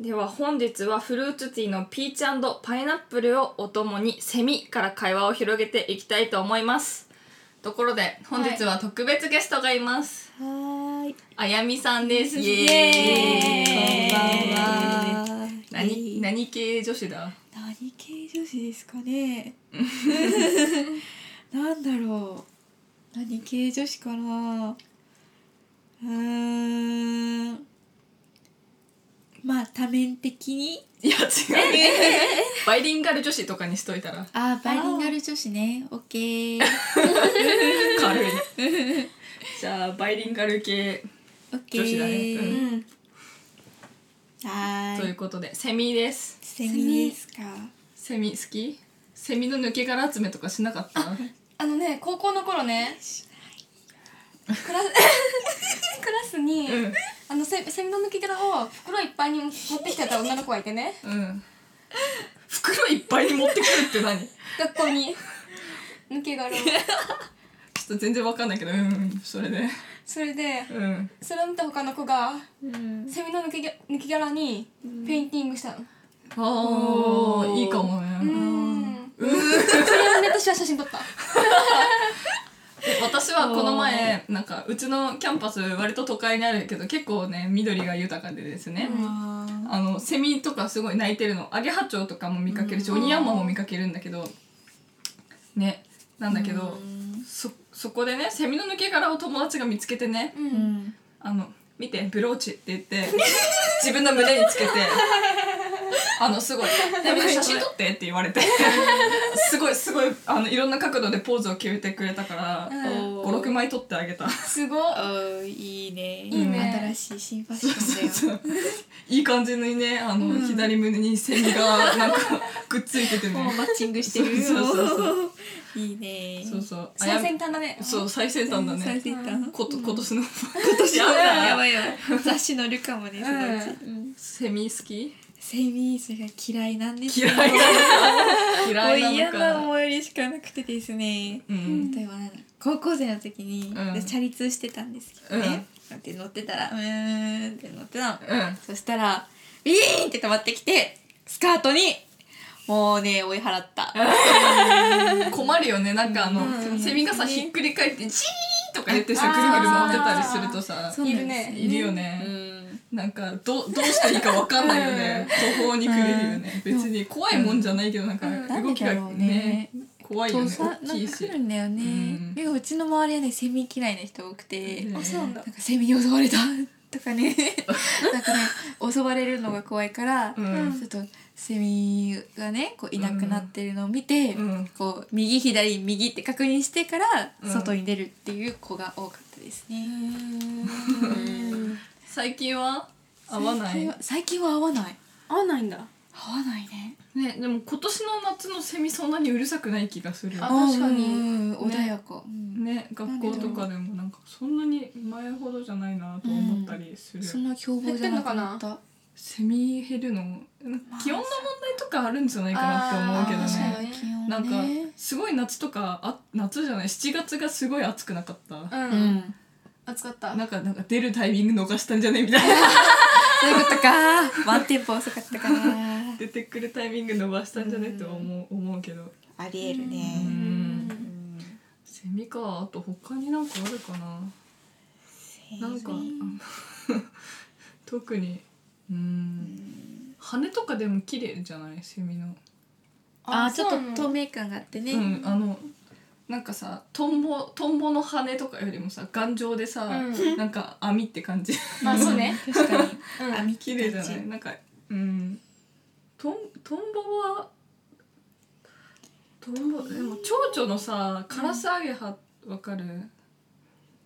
では本日はフルーツティーのピーチパイナップルをお供にセミから会話を広げていきたいと思います。ところで本日は特別ゲストがいます、はい。あやみさんです。イエエーイ。こんばんは。何何系女子だ？何系女子ですかね？なんだろう。何系女子かな？うーんまあ多面的に？いや違う。バイリンガル女子とかにしといたら。あバイリンガル女子ね。オッケー軽い。じゃあバイリンガル系オッケー女子だね。うん。うんはというーいことでセミです。セミですか？セミ好き？セミの抜け殻集めとかしなかった？あのね高校の頃ねクラス クラスに、うんセセミの抜き殻を袋いっぱいに持ってきてた女の子がいてね。うん。袋いっぱいに持ってくるって何？ち学校に。抜け殻を。ょっと全然わかんないけどうんうんそれで。それでうん。それを見た他の子がうん。セミの抜き抜き殻にペインティングしたの。ああいいかもうねん。それをね私は写真撮った。え 私はこの前なんかうちのキャンパス割と都会にあるけど結構ね緑が豊かでですね、ああのセミとかすごい鳴いてるの。アゲハチョウとかも見かけるし、うん。オニヤンマも見かけるんだけどねなんだけど、そそこでねセミの抜け殻を友達が見つけてねあの見てブローチって言って自分の胸につけて あのすごい「でも写真撮って」って言われて。すごいすごいあのいろんな角度でポーズを決めてくれたから、うん。56枚撮ってあげた。すごっ。おーいいね。いいね。新しい新ファッションだよ。いい感じにねあの、うん。左胸にセミがなんかくっついててね。もうマッチングしてるよ。そうそうそう。いいね。そうそう。最先端だね。そう最先端だ最ね先端。こと今年の今年やばいやばい雑誌載るかもねそのうち、うん。セミ好き？セミそれが嫌いなんです嫌い。なのか。もう嫌いな思い出しかなくてですね、うん。例えば高校生の時に、うん。でチャリ通してたんですけどね、こうやって乗ってたらうーんって乗ってたの、うん。そしたらビーンって止まってきてスカートにもうね追い払った。困るよね。なんかあの、うん。セミがさひっくり返ってチーとか言ってさあぐるぐる回ってたりするとさいるね。いるよね、うんなんかどどうしていいかわかんないよね。途方に暮れるよね、別に怖いもんじゃないけどなんかうん。動きがなんでだろうね。ね怖いよね。大きいし。なんか来るんだよね、うん。でもうちの周りはねセミ嫌いな人多くて、うんあそうなんだ。なんかセミに襲われた。とかね。なんかね襲われるのが怖いから、うん。ちょっとセミがねこういなくなってるのを見て、うん。こう右左右って確認してからうん。外に出るっていう子が多かったですね。最近は？合わない？最近は合わない。合わないんだ。合わないね。ねでも今年の夏のセミそんなにうるさくない気がするあ確かに。うん穏やか。うん。ね。学校とかでもなんかそんなに前ほどじゃないなと思ったりする、そんな凶暴じゃなくなった。セミ減るの？気温の問題とかあるんじゃないかなって思うけどね。ね。なんかすごい夏とかあ夏じゃない7月がすごい暑くなかった、うん、うん。暑かった。なんかなんか出るタイミング逃したんじゃね？みたいな。そういうことか。ワンテンポ遅かったかな。出てくるタイミング逃したんじゃね？って思う思うけど。ありえるうね。ん。セミか。あと他になんかあるかな。なんか 特に。うん。羽とかでも綺麗じゃない？セミの。あーちょっと透明感があってね。うんあのなんかさトンボトンボの羽とかよりもさ頑丈でさ、うん。なんか網って感じ。まあそうね。確かに。うん。網綺麗じゃないなんかうん。トントンボはトンボでも蝶々のさカラスアゲハわかる、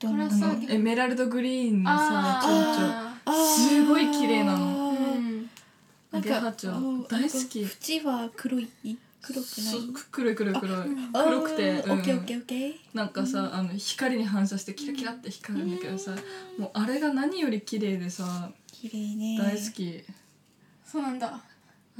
どんなカラスアゲエメラルドグリーンのさあ蝶々。ー。すごい綺麗なの。うん。なアゲハチョウ大好き。縁は黒い？黒くない？そう黒い黒い黒い。あ黒くてオッケーオッうんケーオッケー。なんかさあの光に反射してキラキラって光るんだけどさもうあれが何より綺麗でさ綺麗ね。大好き。そうなんだ。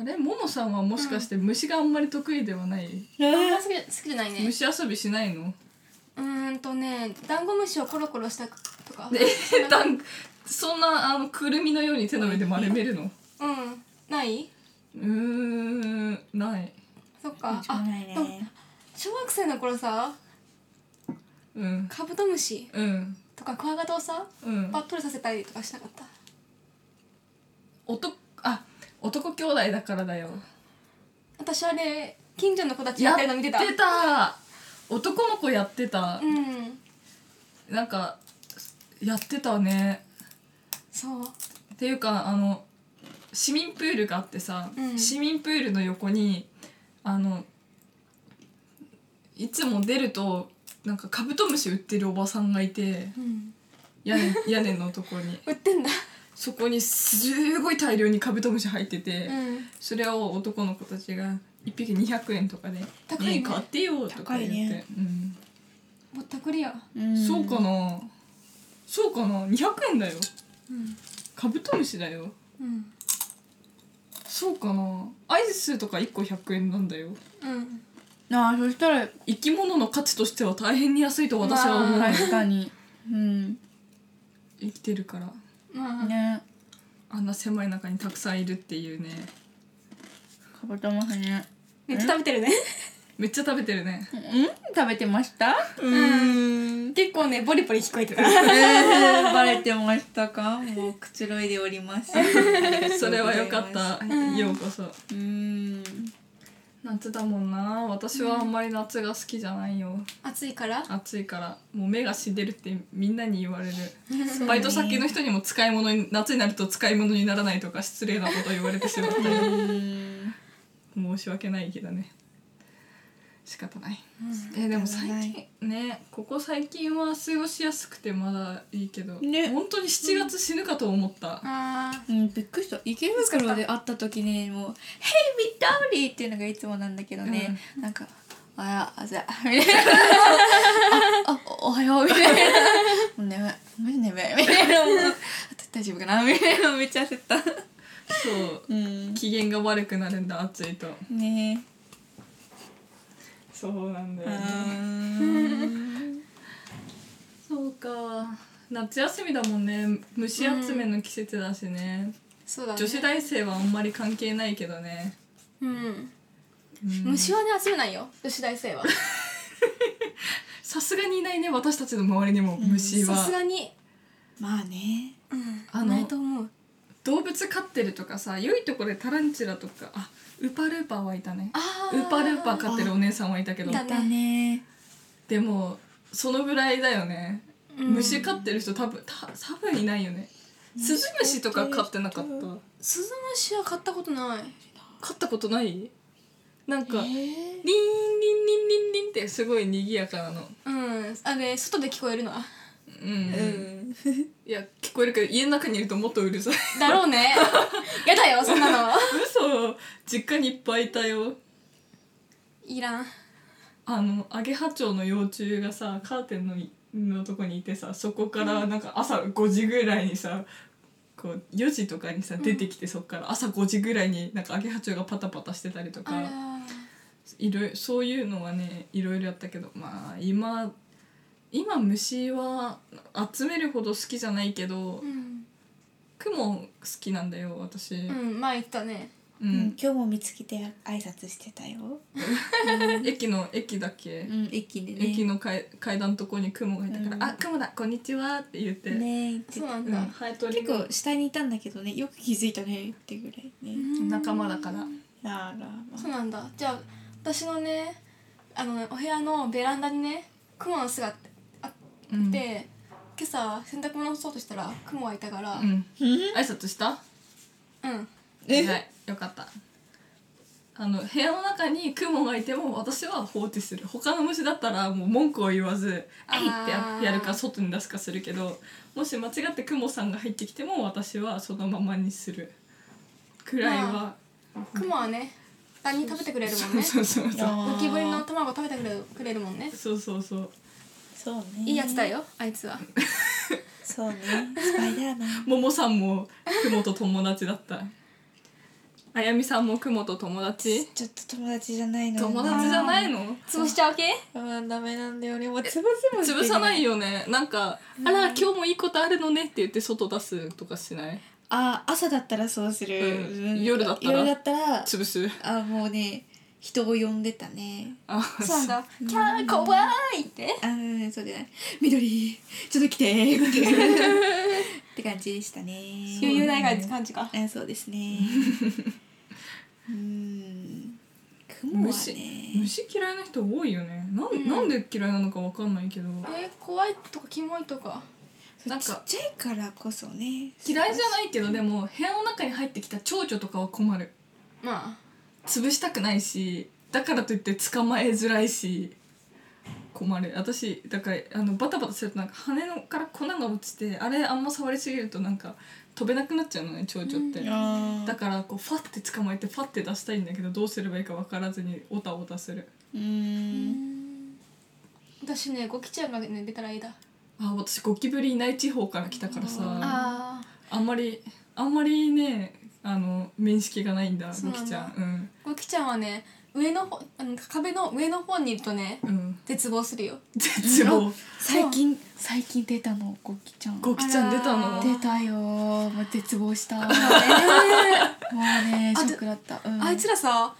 あれ？ももさんはもしかして虫があんまり得意ではない？あんま好き好きじゃないね。虫遊びしないの？うーんとねダンゴムシをコロコロしたとか。えだんそんなあのくるみのように手の上で丸めるの？うん。ない？うーんないそっか。ああないでもね小学生の頃さうん。カブトムシうん。とかクワガタをさうん。パットリさせたりとかしなかった？男あ男兄弟だからだよ。私あれ近所の子たちやってるの見てた。やってた。男の子やってた。うん。なんかやってたね。そう。っていうかあの市民プールがあってさ、うん。市民プールの横にあのいつも出るとなんかカブトムシ売ってるおばさんがいてうん。屋根屋根のとこに。売ってんだ。そこにすごい大量にカブトムシ入ってて、うん。それを男の子たちが1匹200円とかで「高いね。え買ってよ」とか言って、高いね。うん。ぼったくりや。うん。そうかな。そうかな。200円だよ。うん。カブトムシだよ。うんそうかな。アイスとか1個100円なんだよ。うん。ああそしたら生き物の価値としては大変に安いと私は思う、まあ。確かに。うん。生きてるから。まあ。ね。あんな狭い中にたくさんいるっていうね。カブトムシね。めっちゃ食べてるねめっちゃ食べてるね。うん？食べてました？うん。結構ねボリボリ聞こえてた。えーバレてましたか？もうくつろいでおります。それはよかった、ようこそ。うん。夏だもんな。私はあんまり夏が好きじゃないよ。暑いから？暑いから。もう目が死んでるってみんなに言われる。バイト先の人にも使い物に夏になると使い物にならないとか失礼なこと言われてしまってうん。申し訳ないけどね仕方ない、えーでも最近ねここ最近は過ごしやすくてまだいいけど、ね。本当に7月死ぬかと思った、あうん、びっくりした。池袋で会った時にもう「ヘイビッドリー!」っていうのがいつもなんだけどね、なんか「あやあざ」みたいな「ああおはよう」みたいな「もう眠いマジ眠い」みたいなもう「大丈夫かな?」みたいなめっちゃ焦ったそううん機嫌が悪くなるんだ暑いとねそうなんだえよね。そうか。夏休みだもんね。虫集めの季節だしね、そうだね。女子大生はあんまり関係ないけどね、うん。うん。虫はね集めないよ。女子大生は。さすがにいないね私たちの周りにも虫は、さすがに。まあね。うん。あのないと思う動物飼ってるとかさ良いところでタランチュラとかあウパルーパーはいたね。あウーパルーパー飼ってるお姉さんはいたけど。いただね。でもそのぐらいだよね、うん。虫飼ってる人多分た多分いないよね。スズムシとか飼ってなかった？スズムシは買ったことない。飼ったことない？なんか、えリンリンリンリンリンってすごい賑やかなの。うん。あれ外で聞こえるの？はうん、うん。いや聞こえるけど家の中にいるともっとうるさい。だろうね。やだよそんなの。嘘。実家にいっぱいいたよ。いらん。あのアゲハチョウの幼虫がさカーテンのいのとこにいてさそこからなんか朝5時ぐらいにさこう4時とかにさ出てきて、そこから朝5時ぐらいになんかアゲハチョウがパタパタしてたりとあからいろいろそういうのはねいろいろやったけどまあ今今虫は集めるほど好きじゃないけどうん、クモ好きなんだよ私、うん、前言ったね。ううんん、今日も見つけて挨拶してたよ。駅の駅だっけ、うん、駅でね。駅の階階段のとこにクモがいたから「うん。あクモだこんにちは」って言って、ね言ってうんそうなんだ、ハエトリ結構下にいたんだけどね、よく気づいたねってぐらいね。仲間だから。あら、まそうなんだ。じゃあ私のねあのお部屋のベランダにね雲の巣があっうん。て、今朝洗濯物を干そうとしたら雲がいたからうん。うん挨拶した？うん。えはいよかった。あの部屋の中にクモがいても私は放置する。他の虫だったらもう文句を言わず「えい!」ってやるか外に出すかするけどもし間違ってクモさんが入ってきても私はそのままにする。くらいは、クモはねダニ食べてくれるもんね。そうそうそうあーゴキブリの卵食べてくれるくれるもんね。そうそうそうそうね。いいやつだよあいつは。そうね。スパイダーマン。ももさんも雲と友達だった。あやみさんも雲と友達？ちょっと友達じゃないの友達じゃないの？潰しちゃう系？あーダメなんだよねも。う潰せも潰さないよね。なんか「あら今日もいいことあるのね」って言って外出すとかしない？あ朝だったらそうする、うん。夜だったら夜だったら潰す。あもうね人を呼んでたね。あそうなんだ。キャー怖いって。あうんそうじゃない。緑ちょっと来て。って感じでしたね。余裕ない感じか。あそうですね。うん。雲は虫ね。虫嫌いな人多いよね。なん,、うん。なんで嫌いなのかわかんないけど。えー怖いとかキモいとか。なんかちっちゃいからこそね。嫌いじゃないけどでも部屋の中に入ってきた蝶々とかは困る。ま潰したくないしだからといって捕まえづらいし困る。私だからあのバタバタするとなんか羽のから粉が落ちてあれあんま触りすぎるとなんか飛べなくなっちゃうのね蝶々って、あだからこうファッて捕まえてファッて出したいんだけどどうすればいいか分からずにオタオタする。うあん。私ねゴキちゃんがね出たらいいだ。あ私ゴキブリいない地方から来たからさ。ああんまりあんまりねあの面識がないんだ。ゴキちゃん。うんゴキちゃんはね上の方あの壁の上の方にいるとねうん。絶望するよ。絶望。最近。最近出たのゴキちゃん。ゴキちゃん出たの？あら出たよもう絶望した。もうねショックだった、うん。あいつらさ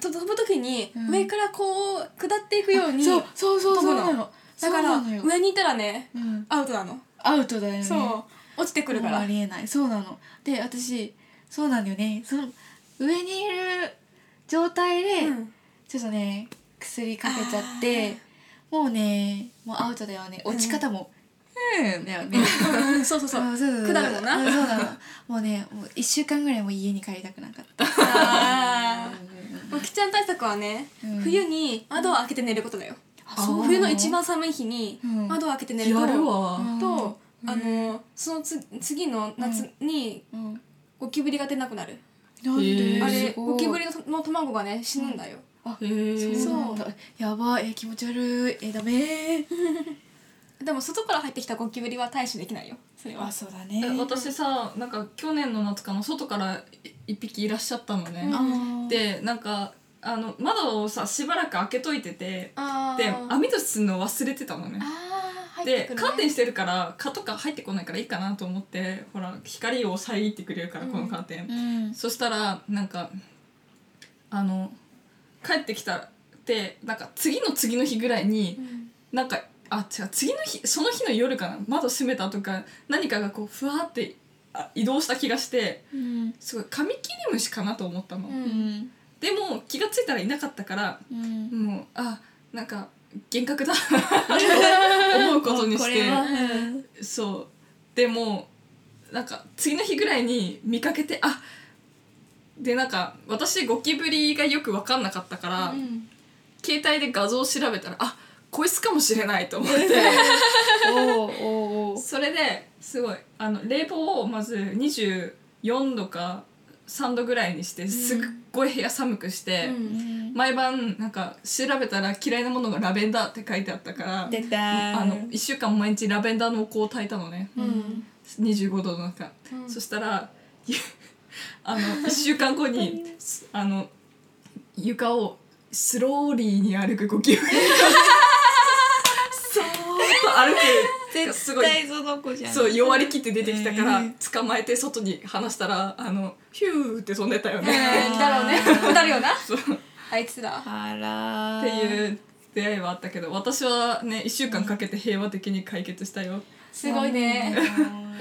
と飛ぶ時にうん。上からこう下っていくようにそう。そうそうそうなの。だからそうなのよ。上にいたらねうん、アウトなの。アウトだよね。そう。落ちてくるから。もうありえない。そうなの。で私そうなんだよね。その上にいる状態で、うん。ちょっとね薬かけちゃってもうねもうアウトだよね。落ち方もうん。だよそうそうそう。あ そうそうそう。下るもんなあそうもうねもう1週間ぐらいもう家に帰りたくなかった。あー。ゴキちゃん対策はねうん。冬に窓を開けて寝ることだよ。あそう。冬の一番寒い日にうん。窓を開けて寝るとやるわ、うんとうん。あのそのつ次の夏にうん。ゴキブリが出なくなるなんで、あれゴキブリの卵がね死ぬんだよ。あへえそう。なんだやばい。え気持ち悪い。えダメ でも外から入ってきたゴキブリは対処できないよ。それは。あそうだね。え私さなんか去年の夏かな外からい一匹いらっしゃったのね、でなんかあの窓をさしばらく開けといててで網戸するの忘れてたのね。あでカーテンしてるから蚊とか入ってこないからいいかなと思ってほら光を遮ってくれるからこのカーテン、うん。そしたらなんかあの帰ってきたってなんか次の次の日ぐらいにうん。なんかあ違う次の日その日の夜かな。窓閉めたとか何かがこうふわーってあ移動した気がしてうん。すごいカミキリムシかなと思ったの、うんうん。でも気がついたらいなかったからうん。もうあなんか幻覚だ。思うことにして。そう。でもなんか次の日ぐらいに見かけてあでなんか私ゴキブリがよく分かんなかったから、うん。携帯で画像を調べたらあこいつかもしれないと思って。それですごいあの冷房をまず24度か3度ぐらいにしてすっごい部屋寒くして、毎晩なんか調べたら嫌いなものがラベンダーって書いてあったからあの1週間毎日ラベンダーのお香を炊いたのね。うん。25度の中、うん。そしたらゆあの1週間後にすあの床をスローリーに歩くゴキブリが。そーっと歩く絶対その子じゃんそう弱り切って出てきたからうん捕まえて外に放したらあのヒューって飛んでたよね、うんだろうね。だるよな。そう。あいつら。あらってういう出会いはあったけど私はね1週間かけて平和的に解決したよ、すごいね。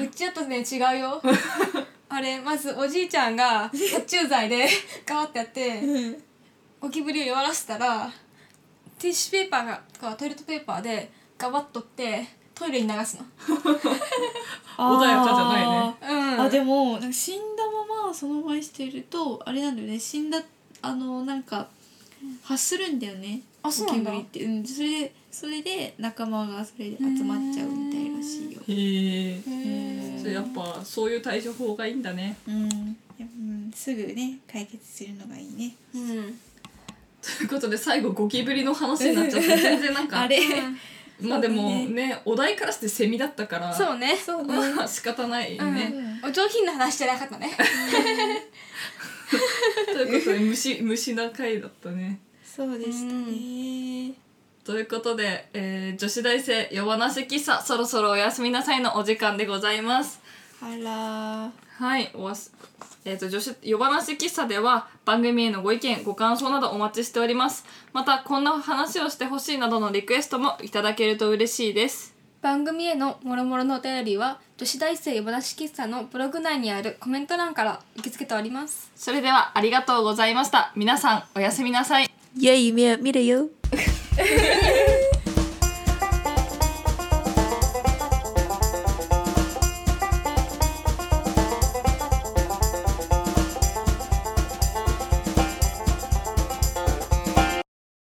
うちだとね違うよ。あれまずおじいちゃんが殺虫剤でガーってやってゴキブリを弱らせたらティッシュペーパーがとかトイレットペーパーでガバッとってトイレに流すの。穏やかじゃないね。うん。あでもなんか死んだままそのまましてるとあれなんだよね。死んだあのなんか発するんだよね。あそうなんだ。ゴキブリって、うん、それでそれで仲間がそれで集まっちゃうみたいらしいよ。へえそれやっぱそういう対処法がいいんだね。うん。すぐね解決するのがいいね。うん。ということで最後ゴキブリの話になっちゃって全然なんか。あれ まあでもね。お題からしてセミだったからそうね。そうね。まあ仕方ないね、うん。お上品な話してなかったね。ということで虫虫な回だったね。そうでしたね。ということで、えー女子大生夜話喫茶そろそろおやすみなさいのお時間でございます。あらはいおわすえー、と女子夜話喫茶では番組へのご意見ご感想などお待ちしております。またこんな話をしてほしいなどのリクエストもいただけると嬉しいです。番組へのもろもろのお便りは女子大生夜話喫茶のブログ内にあるコメント欄から受け付けております。それではありがとうございました。皆さんおやすみなさい。イエイ見るよ